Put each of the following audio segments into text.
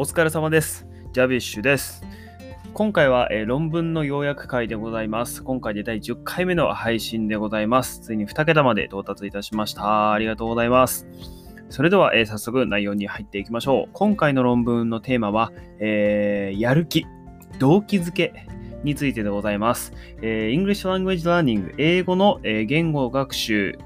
お疲れ様です。ジャビッシュです。今回は、えー論文の要約会でございます。今回で第10回目の配信でございます。ついに2桁まで到達いたしました。ありがとうございます。それでは、えー早速内容に入っていきましょう。今回の論文のテーマは、えーやる気、動機づけについてでございます。えー English Language Learning、英語の、え言語学習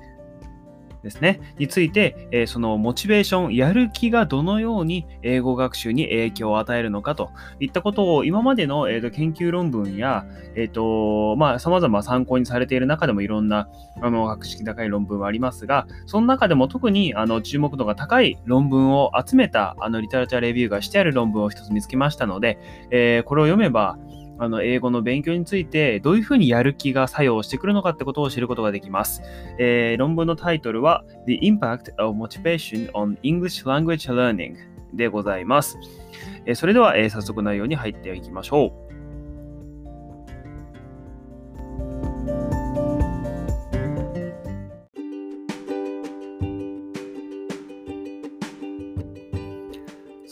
ですね、について、えーそのモチベーション、やる気がどのように英語学習に影響を与えるのかといったことを今までの、えーと研究論文や、えっ、と、まあ、様々参考にされている中でもいろんな、あの、学識高い論文はありますが、その中でも特に、あの、注目度が高い論文を集めた、あの、リタラチャーレビューがしてある論文を一つ見つけましたので、えーこれを読めば、あの英語の勉強についてどういうふうにやる気が作用してくるのかってことを知ることができます。えー論文のタイトルは The Impact of Motivation on English Language Learning でございます。えーそれでは、えー早速内容に入っていきましょう。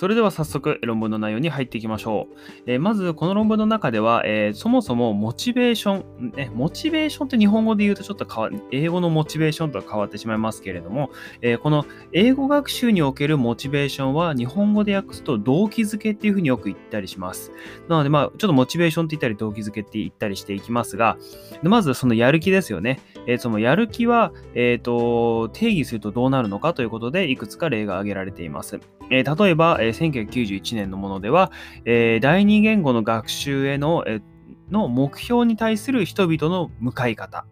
それでは早速論文の内容に入っていきましょう。えーまずこの論文の中では、えーそもそもモチベーション、ね、モチベーションって日本語で言うとちょっと変わ英語のモチベーションとは変わってしまいますけれども、えーこの英語学習におけるモチベーションは日本語で訳すと動機づけっていうふうによく言ったりします。なのでまあちょっとモチベーションって言ったり動機づけって言ったりしていきますが、まずそのやる気ですよね。えそのやる気は、えーと定義するとどうなるのかということでいくつか例が挙げられています。え例えば、え1991年のものでは、え第二言語の学習への,、えの目標に対する人々の向かい方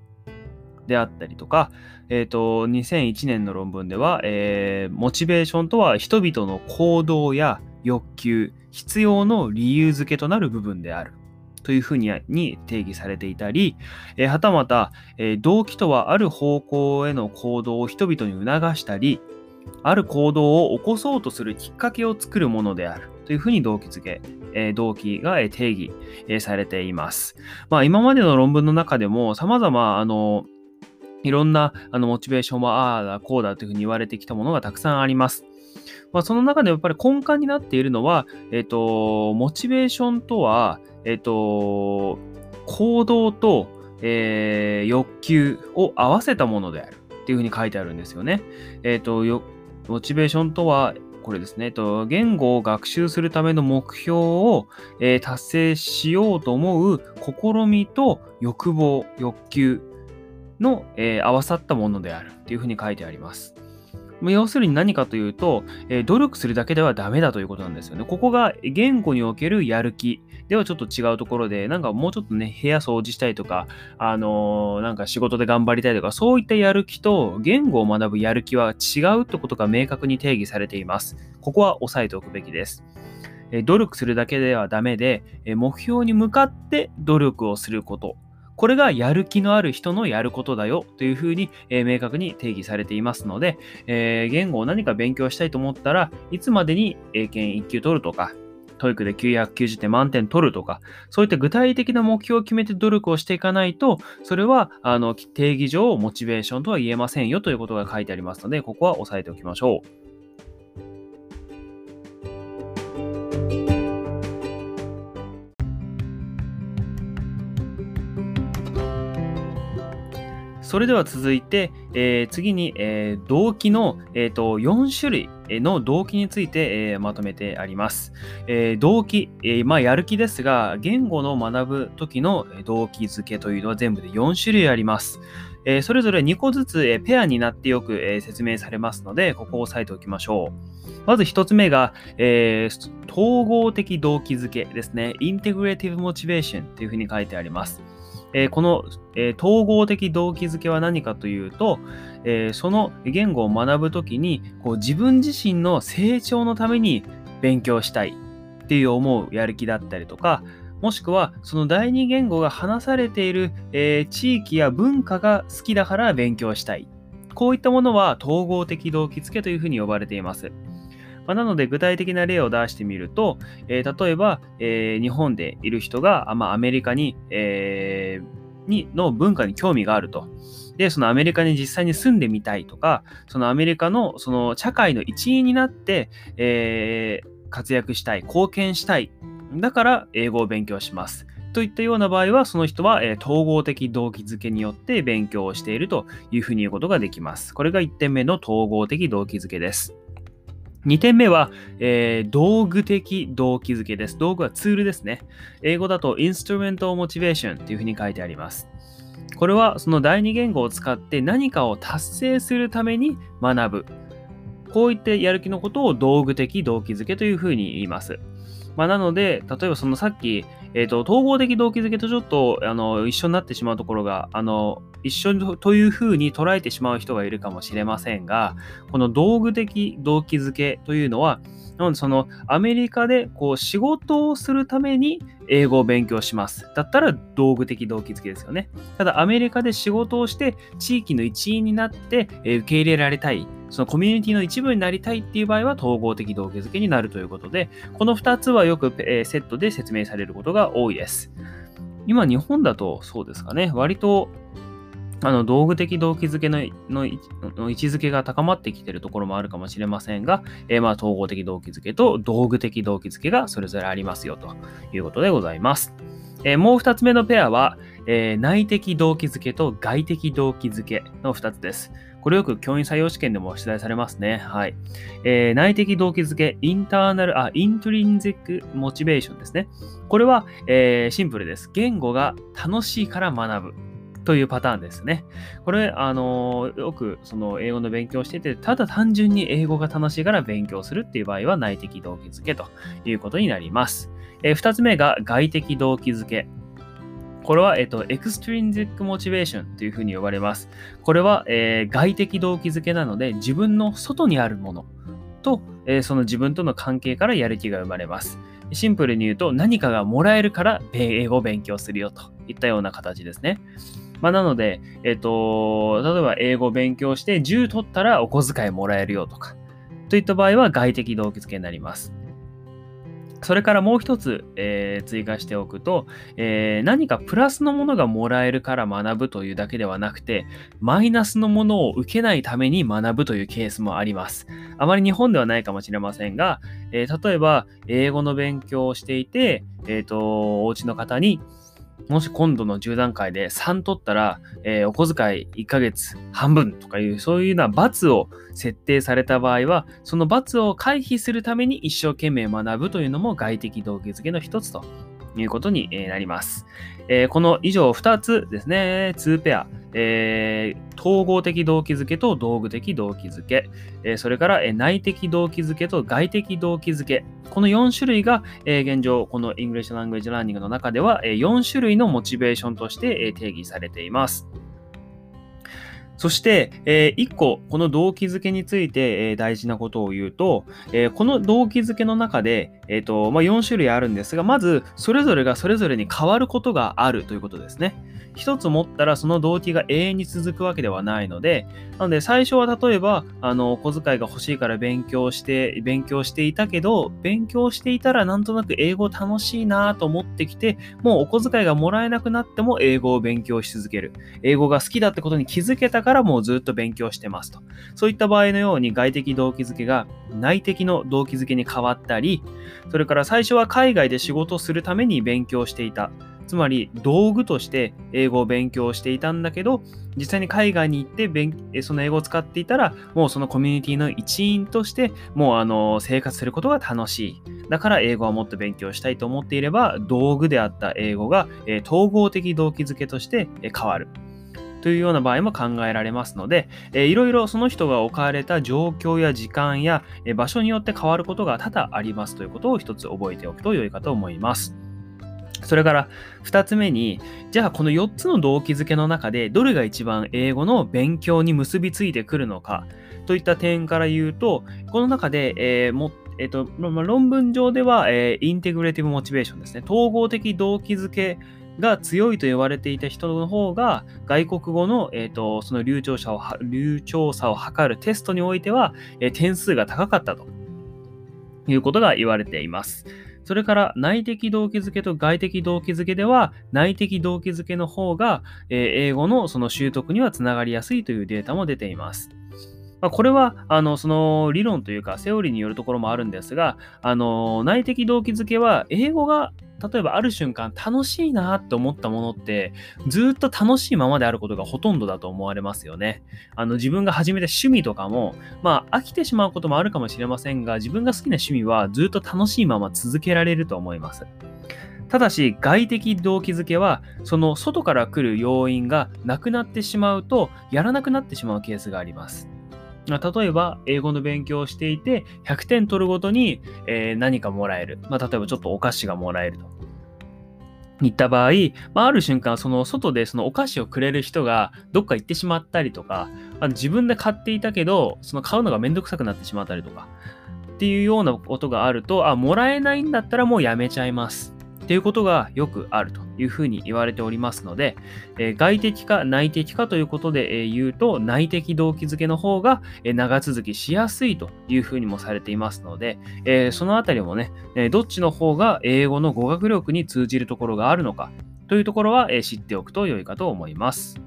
であったりとか、えーと2001年の論文では、えーモチベーションとは人々の行動や欲求、必要の理由付けとなる部分である。というふうにに定義されていたり、えーはたまた、えー動機とはある方向への行動を人々に促したり、ある行動を起こそうとするきっかけを作るものであるというふうに動機づけ、えー動機が定義されています。まあ、今までの論文の中でも様々あのいろんなあのモチベーションはああだこうだというふうに言われてきたものがたくさんあります。まあ、その中でやっぱり根幹になっているのは、えっ、と、モチベーションとは、えっ、と、行動と、えー欲求を合わせたものであるっていうふうに書いてあるんですよね。えっ、と、モチベーションとは、これですね、と言語を学習するための目標を、え達成しようと思う試みと欲望、欲求の、え合わさったものであるというふうに書いてあります。要するに何かというと、え努力するだけではダメだということなんですよね。ここが言語におけるやる気ではちょっと違うところで、なんかもうちょっとね、部屋掃除したいとか、あのーなんか仕事で頑張りたいとか、そういったやる気と言語を学ぶやる気は違うってことが明確に定義されています。ここは押さえておくべきです。え努力するだけではダメで、え目標に向かって努力をすること。これがやる気のある人のやることだよというふうに、え明確に定義されていますので、え言語を何か勉強したいと思ったらいつまでに英検1級取るとか、 TOEIC で990点満点取るとか、そういった具体的な目標を決めて努力をしていかないと、それはあの定義上モチベーションとは言えませんよということが書いてありますので、ここは押さえておきましょう。それでは続いて、えー次に、えー動機の、えーと4種類の動機について、えーまとめてあります。えー動機、えーまあ、やる気ですが、言語の学ぶ時の動機づけというのは全部で4種類あります。えそれぞれ2個ずつ、えペアになってよく、え説明されますので、ここを押さえておきましょう。まず1つ目が、え統合的動機づけですね。Integrative Motivation というふうに書いてあります。えーこの、えー統合的動機づけは何かというと、えーその言語を学ぶときにこう自分自身の成長のために勉強したいっていう思うやる気だったりとか、もしくはその第二言語が話されている、え地域や文化が好きだから勉強したい。こういったものは統合的動機づけというふうに呼ばれています。まあなので具体的な例を出してみると、えー例えば、えー日本でいる人が、まあ、アメリカに、えーの文化に興味があると。で、そのアメリカに実際に住んでみたいとか、そのアメリカのその社会の一員になって、え活躍したい、貢献したい。だから英語を勉強します。といったような場合は、その人は、え、統合的動機づけによって勉強をしているというふうに言うことができます。これが1点目の統合的動機づけです。2点目は、えー、道具的動機づけです。道具はツールですね。英語だと Instrumental Motivation というふうに書いてあります。これはその第二言語を使って何かを達成するために学ぶ。こういってやる気のことを道具的動機づけというふうに言います。まあ、なので、例えばそのさっき、え、ー、と、統合的動機づけとちょっと、あの、一緒になってしまうところが、あの、一緒というふうに捉えてしまう人がいるかもしれませんが、この道具的動機づけというのは、そのアメリカでこう仕事をするために英語を勉強します。だったら道具的動機づけですよね。ただ、アメリカで仕事をして地域の一員になって受け入れられたい。そのコミュニティの一部になりたいっていう場合は統合的動機づけになるということで、この2つはよくセットで説明されることが多いです。今、日本だとそうですかね。割とあの道具的動機づけのの位置づけが高まってきているところもあるかもしれませんが、えー、まあ統合的動機づけと道具的動機づけがそれぞれありますよということでございます。えー、もう2つ目のペアは、えー、内的動機づけと外的動機づけの2つです。これよく教員採用試験でも出題されますね。はい。えー、内的動機づけ、インターナル、あ、イントリンゼックモチベーションですね。これは、えー、シンプルです。言語が楽しいから学ぶ。というパターンですね。これ、あの、よくその英語の勉強してて、ただ単純に英語が楽しいから勉強するっていう場合は内的動機づけということになります。えー、2つ目が外的動機づけ。これは、えっと、エクストリンゼックモチベーションというふうに呼ばれます。これは、えー、外的動機づけなので、自分の外にあるものと、えー、その自分との関係からやる気が生まれます。シンプルに言うと、何かがもらえるから英語を勉強するよといったような形ですね。まあ、なので、えっ、と、例えば英語を勉強して10取ったらお小遣いもらえるよとか、といった場合は外的動機付けになります。それからもう一つ、えー、追加しておくと、えー、何かプラスのものがもらえるから学ぶというだけではなくて、マイナスのものを受けないために学ぶというケースもあります。あまり日本ではないかもしれませんが、えー、例えば、英語の勉強をしていて、えっ、と、お家の方に、もし今度の10段階で3取ったら、えー、お小遣い1ヶ月半分とかいう、そういうような罰を設定された場合は、その罰を回避するために一生懸命学ぶというのも外的動機づけの一つということになります。えー、この以上2つですね、2ペア、えー、統合的動機づけと道具的動機づけ、えー、それから、え内的動機づけと外的動機づけ、この4種類が、え現状、この English Language Learning の中では、え4種類のモチベーションとして、え定義されています。そして、えー、1個、この動機づけについて、えー、大事なことを言うと、えー、この動機づけの中で、えーとまあ、4種類あるんですが、まず、それぞれがそれぞれに変わることがあるということですね。一つ持ったらその動機が永遠に続くわけではないので、なので最初は例えば、あの、小遣いが欲しいから勉強して、勉強していたけど、勉強していたらなんとなく英語楽しいなと思ってきて、もうお小遣いがもらえなくなっても英語を勉強し続ける。英語が好きだってことに気づけたからからもうずっと勉強してますと。そういった場合のように外的動機づけが内的の動機づけに変わったり、それから最初は海外で仕事をするために勉強していた。つまり道具として英語を勉強していたんだけど、実際に海外に行って勉その英語を使っていたら、もうそのコミュニティの一員として、もうあの生活することが楽しい。だから英語はもっと勉強したいと思っていれば、道具であった英語が、統合的動機づけとして変わる。というような場合も考えられますので、えー、いろいろその人が置かれた状況や時間や、え場所によって変わることが多々ありますということを一つ覚えておくと良いかと思います。それから2つ目に、じゃあこの4つの動機づけの中でどれが一番英語の勉強に結びついてくるのかといった点から言うと、この中で、えー、え、ー、とまあ、論文上では、えー、インテグレティブモチベーションですね。統合的動機づけが強いと言われていた人の方が外国語の、えーと、その流暢さを流暢さを測るテストにおいては、えー、点数が高かったということが言われています。それから内的動機づけと外的動機づけでは、内的動機づけの方が、え英語のその習得にはつながりやすいというデータも出ています。まあ、これは、あの、その理論というか、セオリーによるところもあるんですが、あの、内的動機づけは、英語が例えばある瞬間楽しいなって思ったものってずっと楽しいままであることがほとんどだと思われますよね。あの自分が始めた趣味とかもまあ飽きてしまうこともあるかもしれませんが自分が好きな趣味はずっと楽しいまま続けられると思います。ただし外的動機づけはその外から来る要因がなくなってしまうとやらなくなってしまうケースがあります。例えば、英語の勉強をしていて、100点取るごとに、え、何かもらえる。まあ、例えばちょっとお菓子がもらえると。いった場合、まあ、ある瞬間、その外でそのお菓子をくれる人がどっか行ってしまったりとか、あの自分で買っていたけど、その買うのがめんどくさくなってしまったりとか、っていうようなことがあると、あ、もらえないんだったらもうやめちゃいます。っていうことがよくあるというふうに言われておりますので、え、外的か内的かということで、え、言うと、内的動機づけの方が、え、長続きしやすいというふうにもされていますので、えそのあたりもね、えどっちの方が英語の語学力に通じるところがあるのかというところは、え知っておくと良いかと思います。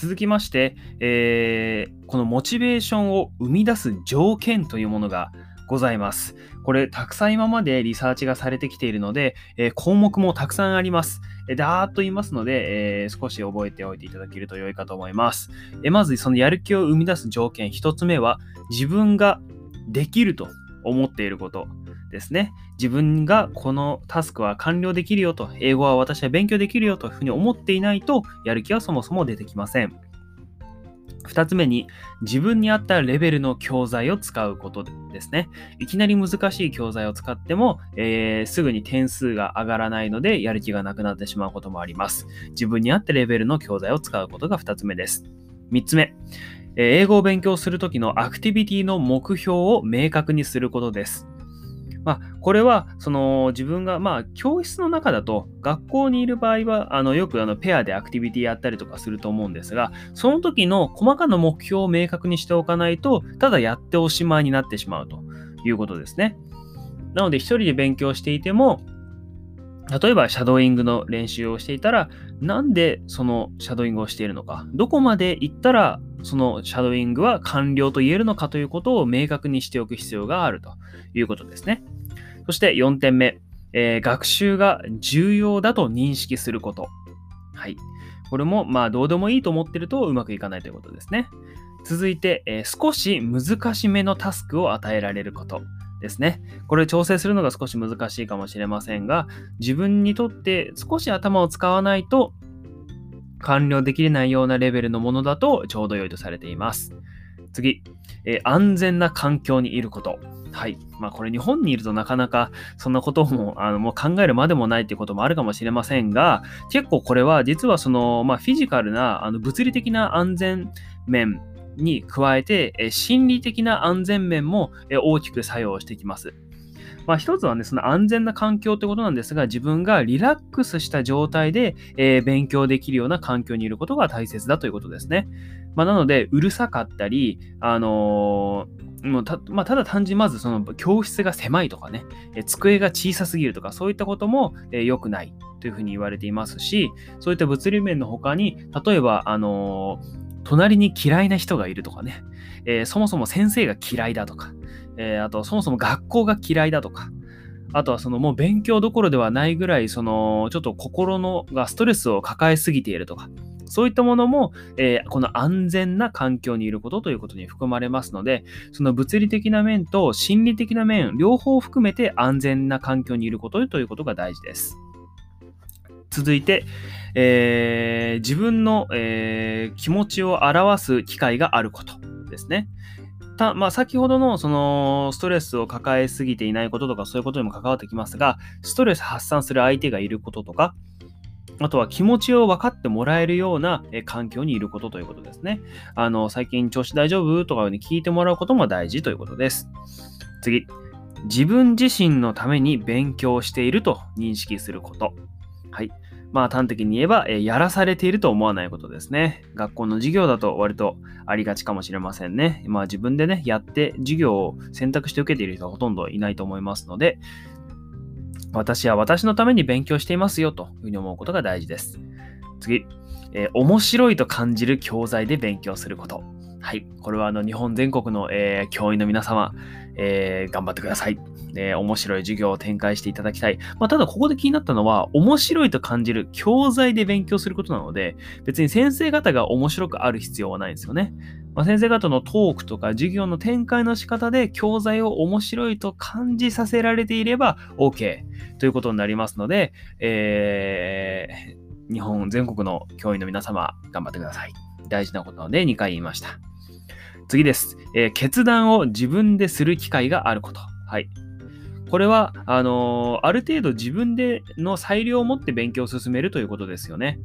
続きまして、えー、このモチベーションを生み出す条件というものがございます。これ、たくさん今までリサーチがされてきているので、えー、項目もたくさんあります。えー、だーっと言いますので、えー、少し覚えておいていただけると良いかと思います。えまず、そのやる気を生み出す条件、1つ目は、自分ができると思っていること。ですね。自分がこのタスクは完了できるよと、英語は私は勉強できるよというふうに思っていないと、やる気はそもそも出てきません。2つ目に、自分に合ったレベルの教材を使うことですね。いきなり難しい教材を使っても、えー、すぐに点数が上がらないので、やる気がなくなってしまうこともあります。自分に合ったレベルの教材を使うことが2つ目です。3つ目、英語を勉強するときのアクティビティの目標を明確にすることです。まあ、これは、その自分が、まあ、教室の中だと、学校にいる場合は、あの、よくあの、ペアでアクティビティやったりとかすると思うんですが、その時の細かな目標を明確にしておかないと、ただやっておしまいになってしまうということですね。なので、一人で勉強していても、例えば、シャドーイングの練習をしていたら、なんでそのシャドーイングをしているのか、どこまで行ったらそのシャドーイングは完了と言えるのかということを明確にしておく必要があるということですね。そして4点目、えー、学習が重要だと認識すること。はい。これも、まあ、どうでもいいと思ってるとうまくいかないということですね。続いて、えー、少し難しめのタスクを与えられること。ですね。これ調整するのが少し難しいかもしれませんが、自分にとって少し頭を使わないと完了できないようなレベルのものだとちょうど良いとされています。次、えー、安全な環境にいること。はい。まあこれ日本にいるとなかなかそんなこともあのもう考えるまでもないっていうこともあるかもしれませんが、結構これは実はその、まあ、フィジカルなあの物理的な安全面に加えて、え心理的な安全面も大きく作用してきます。まあ、一つはね、その安全な環境ってことなんですが、自分がリラックスした状態で、えー、勉強できるような環境にいることが大切だということですね。まあ、なので、うるさかったり、あのー、もうたまあ、ただ単純にまずその教室が狭いとかね、え机が小さすぎるとか、そういったことも良、えー、くないというふうに言われていますし、そういった物理面の他に、例えば、あのー隣に嫌いな人がいるとかね、えー、そもそも先生が嫌いだとか、えー、あとそもそも学校が嫌いだとか、あとはそのもう勉強どころではないぐらい、そのちょっと心のがストレスを抱えすぎているとか、そういったものも、えー、この安全な環境にいることということに含まれますので、その物理的な面と心理的な面、両方含めて安全な環境にいることということが大事です。続いて、えー、自分の、えー、気持ちを表す機会があることですね。たまあ、先ほどのそのストレスを抱えすぎていないこととかそういうことにも関わってきますが、ストレス発散する相手がいることとか、あとは気持ちを分かってもらえるような環境にいることということですね。あの、最近調子大丈夫とかに聞いてもらうことも大事ということです。次。自分自身のために勉強していると認識すること。はい。まあ端的に言えば、えやらされていると思わないことですね。学校の授業だと割とありがちかもしれませんね。まあ自分でね、やって授業を選択して受けている人はほとんどいないと思いますので、私は私のために勉強していますよというふうに思うことが大事です。次、えー、面白いと感じる教材で勉強すること。はい。これはあの日本全国の、えー、教員の皆様、えー、頑張ってください。えー、面白い授業を展開していただきたい。まあ、ただここで気になったのは、面白いと感じる教材で勉強することなので、別に先生方が面白くある必要はないんですよね。まあ、先生方のトークとか授業の展開の仕方で教材を面白いと感じさせられていれば OK ということになりますので、えー、日本全国の教員の皆様頑張ってください。大事なことなので2回言いました。次です。えー、決断を自分でする機会があること。はい。これは、あのー、ある程度自分での裁量を持って勉強を進めるということですよね。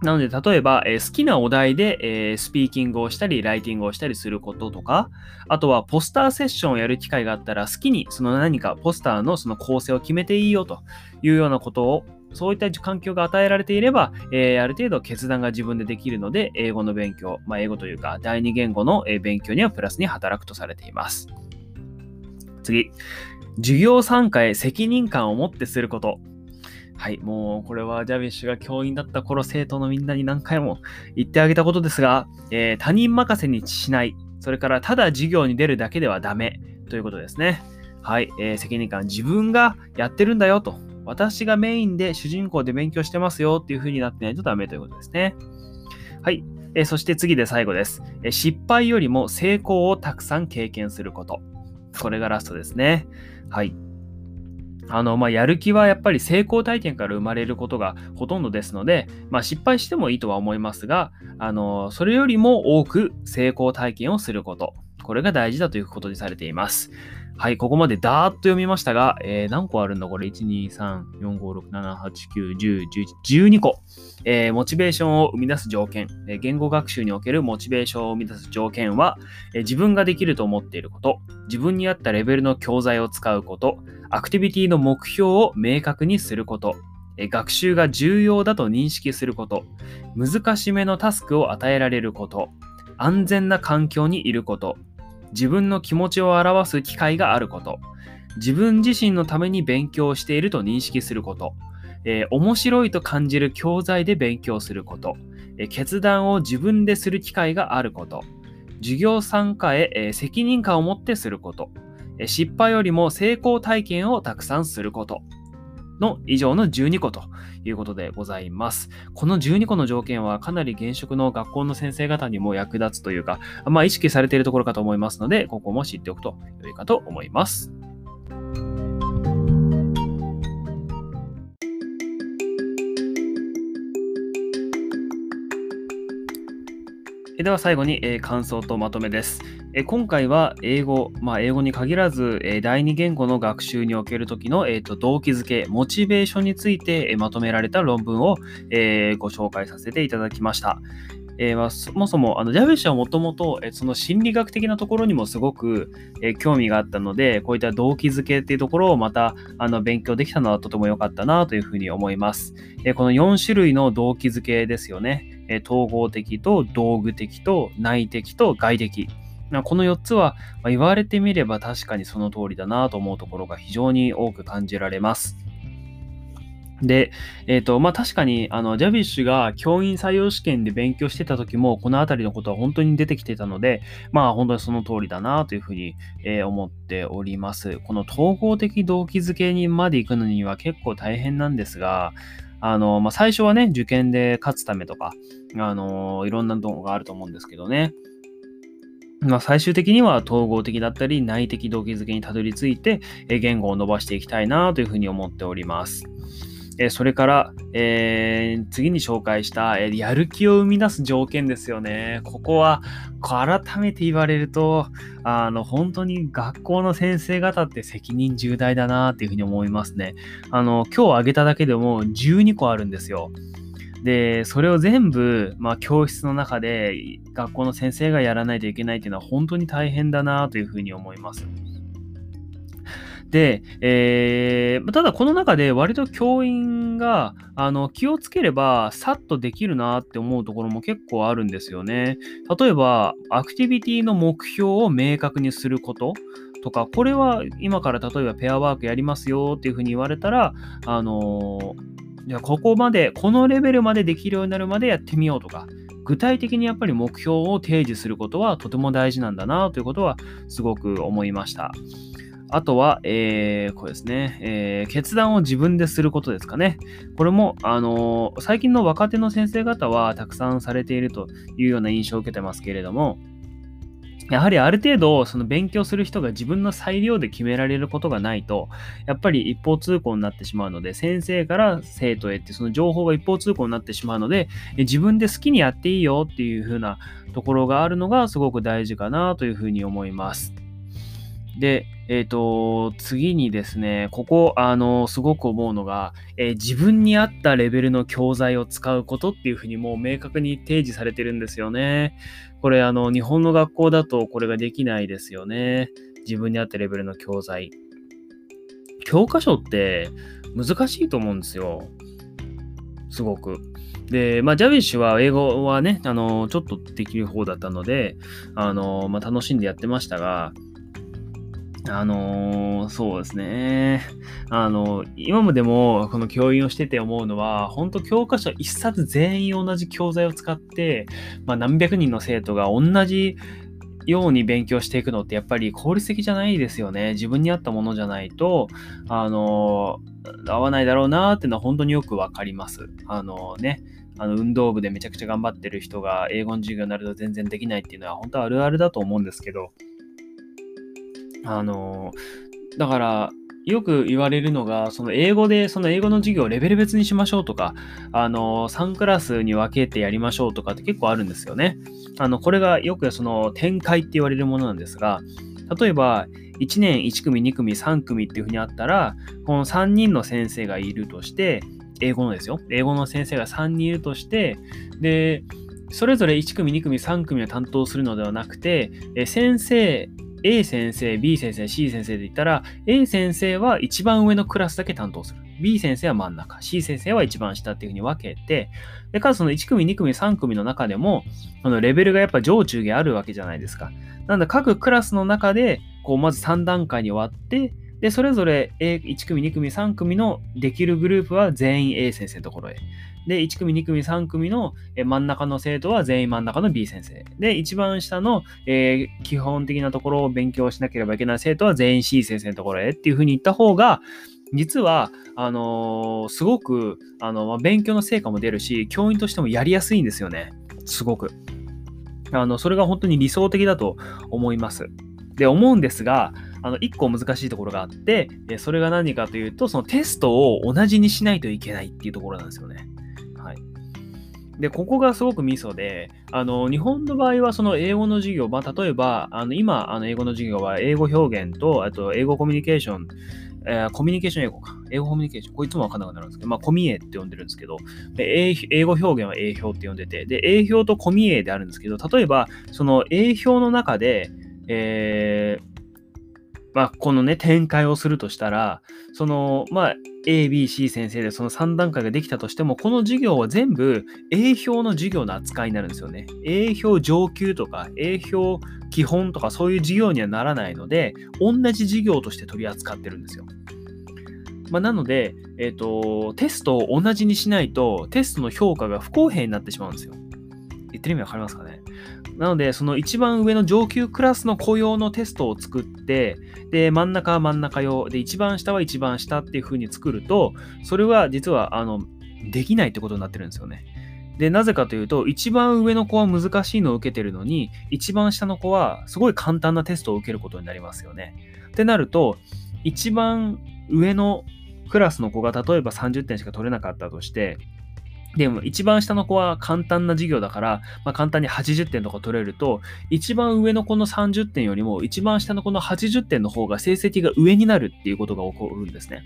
なので、例えば、えー、好きなお題で、えー、スピーキングをしたり、ライティングをしたりすることとか、あとはポスターセッションをやる機会があったら、好きにその何かポスターのその構成を決めていいよというようなことをそういった環境が与えられていれば、えー、ある程度決断が自分でできるので、英語の勉強、まあ、英語というか、第二言語の勉強にはプラスに働くとされています。次。授業参加へ責任感を持ってすること。はい、もうこれはジャビッシュが教員だった頃、生徒のみんなに何回も言ってあげたことですが、えー、他人任せにしない、それからただ授業に出るだけではダメということですね。はい、えー、責任感、自分がやってるんだよと私がメインで主人公で勉強してますよっていう風になってないとダメということですね。はい。えそして次で最後です、え失敗よりも成功をたくさん経験すること。これがラストですね。はい。あの、まあ、やる気はやっぱり成功体験から生まれることがほとんどですので、まあ、失敗してもいいとは思いますが、あの、それよりも多く成功体験をすること。これが大事だということにされています。はい、ここまでダーッと読みましたが、えー、何個あるんだこれ ?1、2、3、4、5、6、7、8、9、10、11、12個。えー、モチベーションを生み出す条件、えー、言語学習におけるモチベーションを生み出す条件は、え、自分ができると思っていること、自分に合ったレベルの教材を使うこと、アクティビティの目標を明確にすること、学習が重要だと認識すること、難しめのタスクを与えられること、安全な環境にいること、自分の気持ちを表す機会があること、自分自身のために勉強していると認識すること、えー、面白いと感じる教材で勉強すること、えー、決断を自分でする機会があること、授業参加へ、えー、責任感を持ってすること、え失敗よりも成功体験をたくさんすること、の以上の12個ということでございます。この12個の条件はかなり現職の学校の先生方にも役立つというか、まあ意識されているところかと思いますので、ここも知っておくと良いかと思います。では最後に、え、感想とまとめです。え、今回は英語、まあ、英語に限らず、え、第二言語の学習における時の、えーと、動機づけ、モチベーションについて、えまとめられた論文を、えご紹介させていただきました。えーまあ、そもそもあのジャベシはもともとその心理学的なところにもすごく、えー、興味があったのでこういった動機づけっていうところをまたあの勉強できたのはとても良かったなというふうに思います、えー、この4種類の動機づけですよねえ統合的と道具的と内的と外的。この4つはま言われてみれば確かにその通りだなと思うところが非常に多く感じられます。で、えっ、ー、と、まあ、確かに、あの、ジャビッシュが教員採用試験で勉強してた時も、このあたりのことは本当に出てきてたので、まあ、本当にその通りだなというふうに、えー、思っております。この統合的動機づけにまで行くのには結構大変なんですが、あの、まあ、最初はね、受験で勝つためとか、あの、いろんな動があると思うんですけどね。まあ、最終的には統合的だったり内的動機づけにたどり着いて、言語を伸ばしていきたいなというふうに思っております。それから、えー、次に紹介した、やる気を生み出す条件ですよね。ここは、改めて言われると、あの、本当に学校の先生方って責任重大だなっていうふうに思いますね。あの、今日挙げただけでも12個あるんですよ。で、それを全部、まあ、教室の中で学校の先生がやらないといけないっていうのは本当に大変だなというふうに思います。で、えー、ただこの中で割と教員があの気をつければさっとできるなって思うところも結構あるんですよね。例えば、アクティビティの目標を明確にすること。とか、これは今から例えばペアワークやりますよっていうふうに言われたら、あのじゃあここまで、このレベルまでできるようになるまでやってみようとか、具体的にやっぱり目標を提示することはとても大事なんだなということはすごく思いました。あとは、えー、これですね、えー、決断を自分ですることですかね。これも、あのー、最近の若手の先生方はたくさんされているというような印象を受けてますけれども、やはりある程度、その勉強する人が自分の裁量で決められることがないと、やっぱり一方通行になってしまうので、先生から生徒へってその情報が一方通行になってしまうので、自分で好きにやっていいよっていう風なところがあるのがすごく大事かなというふうに思います。で、えっ、ー、と、次にですね、ここ、あの、すごく思うのが、えー、自分に合ったレベルの教材を使うことっていうふうにもう明確に提示されてるんですよね。これ、あの、日本の学校だとこれができないですよね。自分に合ったレベルの教材。教科書って難しいと思うんですよ。すごく。で、まあ、ジャビッシュは英語はね、あの、ちょっとできる方だったので、あの、まあ、楽しんでやってましたが、あのー、そうですね。あの、今までもこの教員をしてて思うのは、本当教科書一冊全員同じ教材を使って、まあ、何百人の生徒が同じように勉強していくのってやっぱり効率的じゃないですよね。自分に合ったものじゃないと、あのー、合わないだろうなっていうのは本当によくわかります。あの、ね。あの運動部でめちゃくちゃ頑張ってる人が英語の授業になると全然できないっていうのは本当あるあるだと思うんですけど、あの、だから、よく言われるのが、その英語で、その英語の授業をレベル別にしましょうとか、あの、3クラスに分けてやりましょうとかって結構あるんですよね。あの、これがよくその展開って言われるものなんですが、例えば、1年1組、2組、3組っていうふうにあったら、この3人の先生がいるとして、英語のですよ。英語の先生が3人いるとして、で、それぞれ1組、2組、3組を担当するのではなくて、先生 A 先生、B 先生、C 先生で言ったら、A 先生は一番上のクラスだけ担当する。B 先生は真ん中、C 先生は一番下っていうふうに分けて、で、かつその1組、2組、3組の中でも、このレベルがやっぱ上中下あるわけじゃないですか。なんで各クラスの中で、こう、まず3段階に終わって、で、それぞれ A1 組、2組、3組のできるグループは全員 A 先生のところへ。で、1組、2組、3組の真ん中の生徒は全員真ん中の B 先生。で、一番下の、えー、基本的なところを勉強しなければいけない生徒は全員 C 先生のところへっていうふうに言った方が、実は、あのー、すごく、あの、ま、勉強の成果も出るし、教員としてもやりやすいんですよね。すごく。あの、それが本当に理想的だと思います。で、思うんですが、あの、一個難しいところがあって、それが何かというと、そのテストを同じにしないといけないっていうところなんですよね。で、ここがすごくミソで、あの、日本の場合はその英語の授業、まあ、例えば、あの、今、あの、英語の授業は英語表現と、あと、英語コミュニケーション、えー、コミュニケーション英語か。英語コミュニケーション。こいつもわかんなくなるんですけど、まあ、コミエって呼んでるんですけど、で英語表現は英表って呼んでて、で、英表とコミエであるんですけど、例えば、その英表の中で、えー、まあ、このね、展開をするとしたら、その、まあ、A、B、C 先生でその3段階ができたとしても、この授業は全部 A 表の授業の扱いになるんですよね。A 表上級とか A 表基本とかそういう授業にはならないので、同じ授業として取り扱ってるんですよ。まあ、なので、えっ、ー、と、テストを同じにしないと、テストの評価が不公平になってしまうんですよ。言ってる意味わかりますかね？なので、その一番上の上級クラスの雇用のテストを作って、で、真ん中は真ん中用、で、一番下は一番下っていう風に作ると、それは実は、あの、できないってことになってるんですよね。で、なぜかというと、一番上の子は難しいのを受けてるのに、一番下の子はすごい簡単なテストを受けることになりますよね。ってなると、一番上のクラスの子が例えば30点しか取れなかったとして、でも一番下の子は簡単な授業だから、まあ、簡単に80点とか取れると、一番上の子の30点よりも一番下の子の80点の方が成績が上になるっていうことが起こるんですね。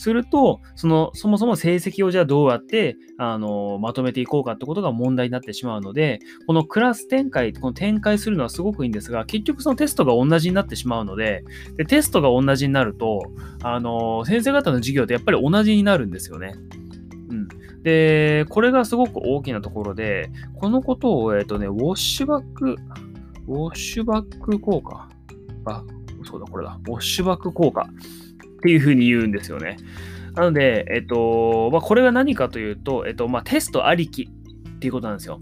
すると、その、そもそも成績をじゃあどうやって、あの、まとめていこうかってことが問題になってしまうので、このクラス展開、この展開するのはすごくいいんですが、結局そのテストが同じになってしまうので、でテストが同じになると、あの、先生方の授業ってやっぱり同じになるんですよね。で、これがすごく大きなところで、このことを、えっ、とね、ウォッシュバック、ウォッシュバック効果。あ、そうだ、これだ。ウォッシュバック効果っていうふうに言うんですよね。なので、えっと、まあ、これが何かというと、えっと、まあ、テストありきっていうことなんですよ。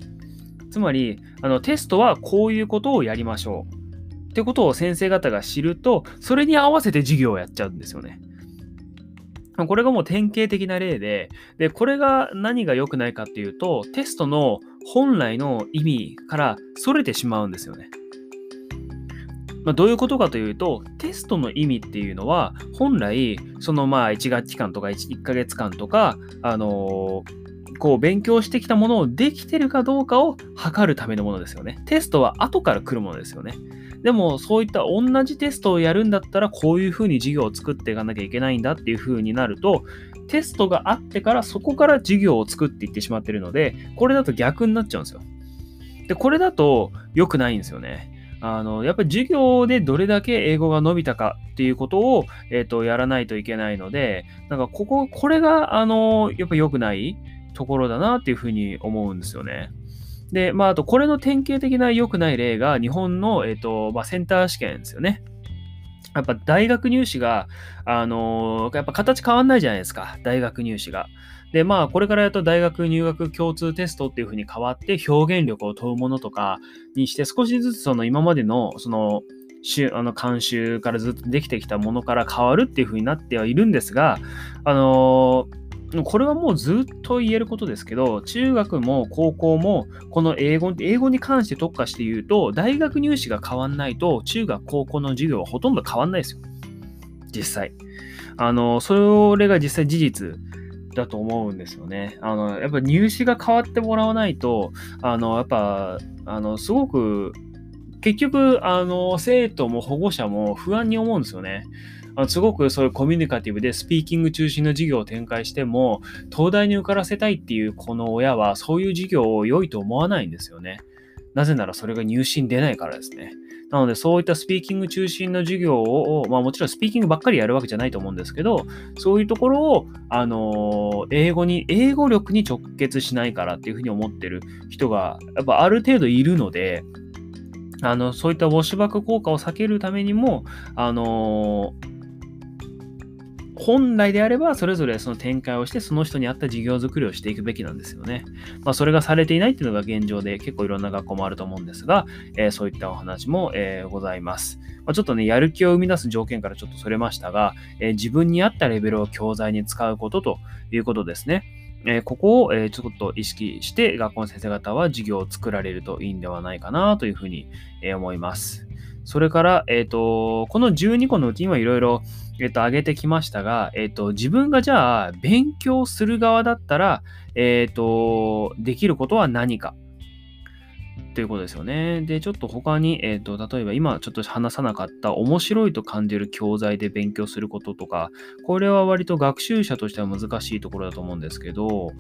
つまり、あのテストはこういうことをやりましょう。ってことを先生方が知ると、それに合わせて授業をやっちゃうんですよね。これがもう典型的な例で、で、これが何が良くないかっていうと、テストの本来の意味から逸れてしまうんですよね。まあ、どういうことかというと、テストの意味っていうのは、本来、そのまあ1学期間とか 1, 1ヶ月間とか、あのー、こう勉強してきたものをできてるかどうかを測るためのものですよね。テストは後から来るものですよね。でも、そういった同じテストをやるんだったら、こういうふうに授業を作っていかなきゃいけないんだっていうふうになると、テストがあってから、そこから授業を作っていってしまってるので、これだと逆になっちゃうんですよ。で、これだと良くないんですよね。あの、やっぱり授業でどれだけ英語が伸びたかっていうことを、えっ、ー、と、やらないといけないので、なんかここ、これが、あの、やっぱ良くないところだなっていうふうに思うんですよね。で、まあ、あと、これの典型的な良くない例が、日本の、えっ、ー、と、まあ、センター試験ですよね。やっぱ大学入試が、あのー、やっぱ形変わんないじゃないですか、大学入試が。で、まあ、これからやると大学入学共通テストっていう風に変わって、表現力を問うものとかにして、少しずつその今までの、その、あの慣習からずっとできてきたものから変わるっていう風になってはいるんですが、あのーこれはもうずっと言えることですけど、中学も高校も、この英語、英語に関して特化して言うと、大学入試が変わんないと、中学高校の授業はほとんど変わんないですよ。実際。あの、それが実際事実だと思うんですよね。あの、やっぱ入試が変わってもらわないと、あの、やっぱ、あの、すごく、結局、あの、生徒も保護者も不安に思うんですよね。すごくそういうコミュニカティブでスピーキング中心の授業を展開しても、東大に受からせたいっていうこの親は、そういう授業を良いと思わないんですよね。なぜならそれが入試出ないからですね。なので、そういったスピーキング中心の授業を、まあもちろんスピーキングばっかりやるわけじゃないと思うんですけど、そういうところを、あの英語に、英語力に直結しないからっていうふうに思ってる人が、やっぱある程度いるので、あの、そういったウォッシュバック効果を避けるためにも、あの本来であれば、それぞれその展開をして、その人に合った事業作りをしていくべきなんですよね。まあ、それがされていないっていうのが現状で、結構いろんな学校もあると思うんですが、えー、そういったお話も、えー、ございます。まあ、ちょっとね、やる気を生み出す条件からちょっとそれましたが、えー、自分に合ったレベルを教材に使うことということですね。えここを、えちょっと意識して、学校の先生方は授業を作られるといいんではないかなというふうに、え思います。それから、えっ、と、この12個のうちにはいろいろえっと、上げてきましたが、えっと、自分がじゃあ、勉強する側だったら、えっと、できることは何か。ということですよね。で、ちょっと他に、えっ、と、例えば今ちょっと話さなかった面白いと感じる教材で勉強することとか、これは割と学習者としては難しいところだと思うんですけど、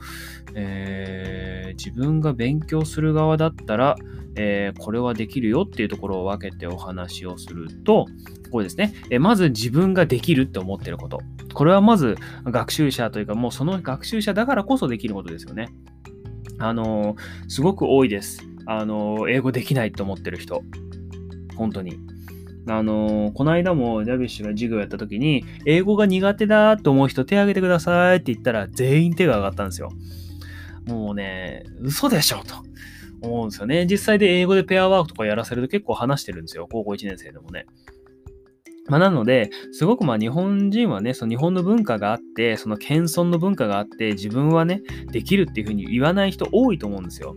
えー、自分が勉強する側だったら、えー、これはできるよっていうところを分けてお話をすると、これですね、えまず自分ができるって思ってること。これはまず学習者というか、もうその学習者だからこそできることですよね。あの、すごく多いです。あの、英語できないと思ってる人。本当に。あの、この間もダビッシュが授業やった時に、英語が苦手だと思う人手挙げてくださいって言ったら全員手が上がったんですよ。もうね、嘘でしょと思うんですよね。実際で英語でペアワークとかやらせると結構話してるんですよ。高校1年生でもね。まあ、なので、すごくまあ日本人はね、その日本の文化があって、その謙遜の文化があって、自分はね、できるっていうふうに言わない人多いと思うんですよ。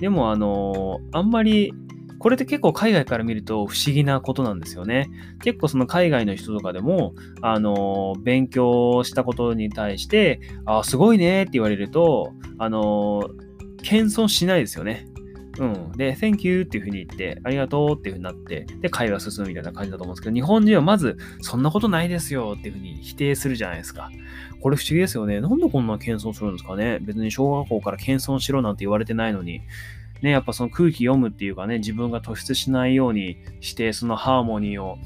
でも、あのー、あんまり、これって結構海外から見ると不思議なことなんですよね。結構その海外の人とかでも、あのー、勉強したことに対して、あ、すごいねって言われると、あのー、謙遜しないですよね。うん。で、Thank you っていうふうに言って、ありがとうっていうふうになって、で、会話進むみたいな感じだと思うんですけど、日本人はまず、そんなことないですよっていうふうに否定するじゃないですか。これ不思議ですよね。なんでこんな謙遜するんですかね。別に小学校から謙遜しろなんて言われてないのに。ね、やっぱその空気読むっていうかね、自分が突出しないようにして、そのハーモニーを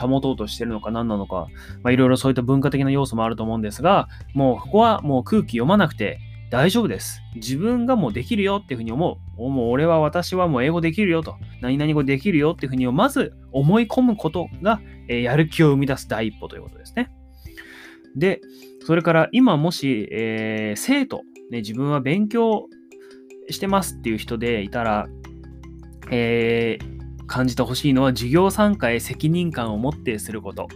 保とうとしてるのか何なのか、まあいろいろそういった文化的な要素もあると思うんですが、もうここはもう空気読まなくて、大丈夫です。自分がもうできるよっていうふうに思う。もう俺は私はもう英語できるよと。何々語できるよっていうふうにまず思い込むことがえ、やる気を生み出す第一歩ということですね。で、それから今もし、えー、生徒、ね、自分は勉強してますっていう人でいたら、えー、感じてほしいのは授業参加へ責任感を持ってすること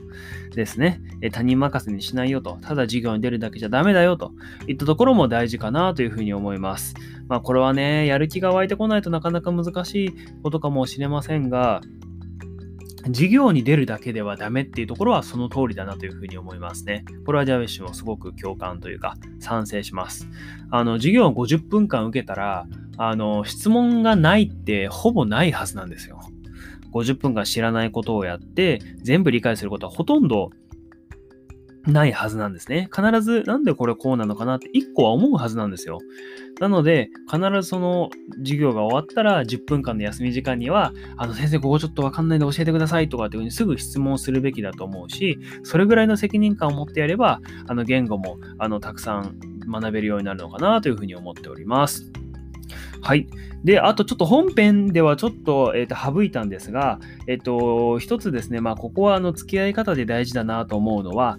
ですね。他人任せにしないよと。ただ授業に出るだけじゃダメだよといったところも大事かなというふうに思います。まあこれはね、やる気が湧いてこないとなかなか難しいことかもしれませんが、授業に出るだけではダメっていうところはその通りだなというふうに思いますね。これはジャベッシュもすごく共感というか賛成します。あの、授業を50分間受けたら、あの、質問がないってほぼないはずなんですよ。50分間知らないことをやって、全部理解することはほとんどないはずなんですね。必ずなんでこれこうなのかなって1個は思うはずなんですよ。なので、必ずその授業が終わったら10分間の休み時間には、あの先生ここちょっとわかんないんで教えてくださいとかっていうふうにすぐ質問するべきだと思うし、それぐらいの責任感を持ってやれば、あの言語もあのたくさん学べるようになるのかなというふうに思っております。はい。で、あとちょっと本編ではちょっと,、えー、と省いたんですが、えっ、ー、と、一つですね、まあ、ここはあの付き合い方で大事だなと思うのは、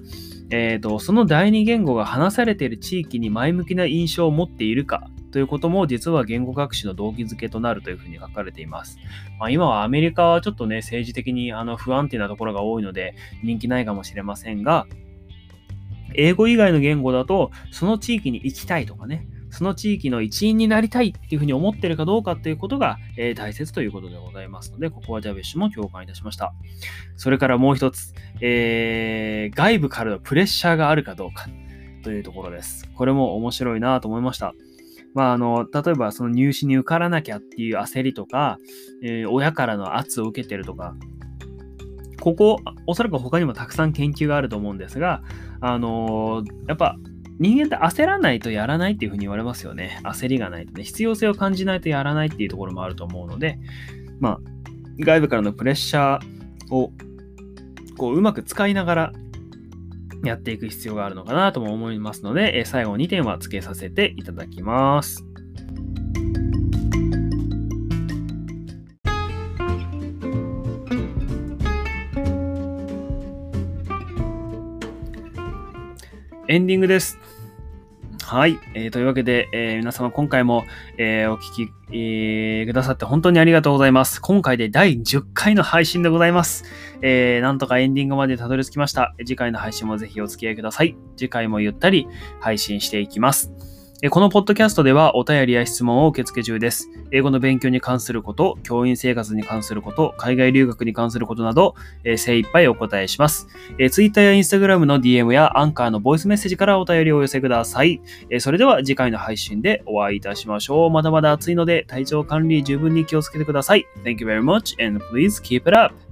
えーと、その第二言語が話されている地域に前向きな印象を持っているかということも実は言語学習の動機づけとなるというふうに書かれています。まあ、今はアメリカはちょっとね、政治的にあの不安定なところが多いので人気ないかもしれませんが、英語以外の言語だとその地域に行きたいとかね、その地域の一員になりたいっていうふうに思ってるかどうかっていうことが、えー、大切ということでございますので、ここはジャベッシュも共感いたしました。それからもう一つ、えー、外部からのプレッシャーがあるかどうかというところです。これも面白いなと思いました。まあ、あの、例えばその入試に受からなきゃっていう焦りとか、えー、親からの圧を受けてるとか、ここ、おそらく他にもたくさん研究があると思うんですが、あのー、やっぱ人間って焦らないとやらないっていうふうに言われますよね。焦りがないとね。必要性を感じないとやらないっていうところもあると思うので、まあ、外部からのプレッシャーをこううまく使いながらやっていく必要があるのかなとも思いますので、え最後2点は付けさせていただきます。エンディングです。はい。えー、というわけで、えー、皆様今回も、えー、お聞き、えー、くださって本当にありがとうございます。今回で第10回の配信でございます。えー、なんとかエンディングまでたどり着きました。次回の配信もぜひお付き合いください。次回もゆったり配信していきます。このポッドキャストではお便りや質問を受付中です。英語の勉強に関すること、教員生活に関すること、海外留学に関することなど、え精一杯お答えします。え Twitter や Instagram の DM やアンカーのボイスメッセージからお便りをお寄せください。えそれでは次回の配信でお会いいたしましょう。まだまだ暑いので体調管理十分に気をつけてください。Thank you very much and please keep it up!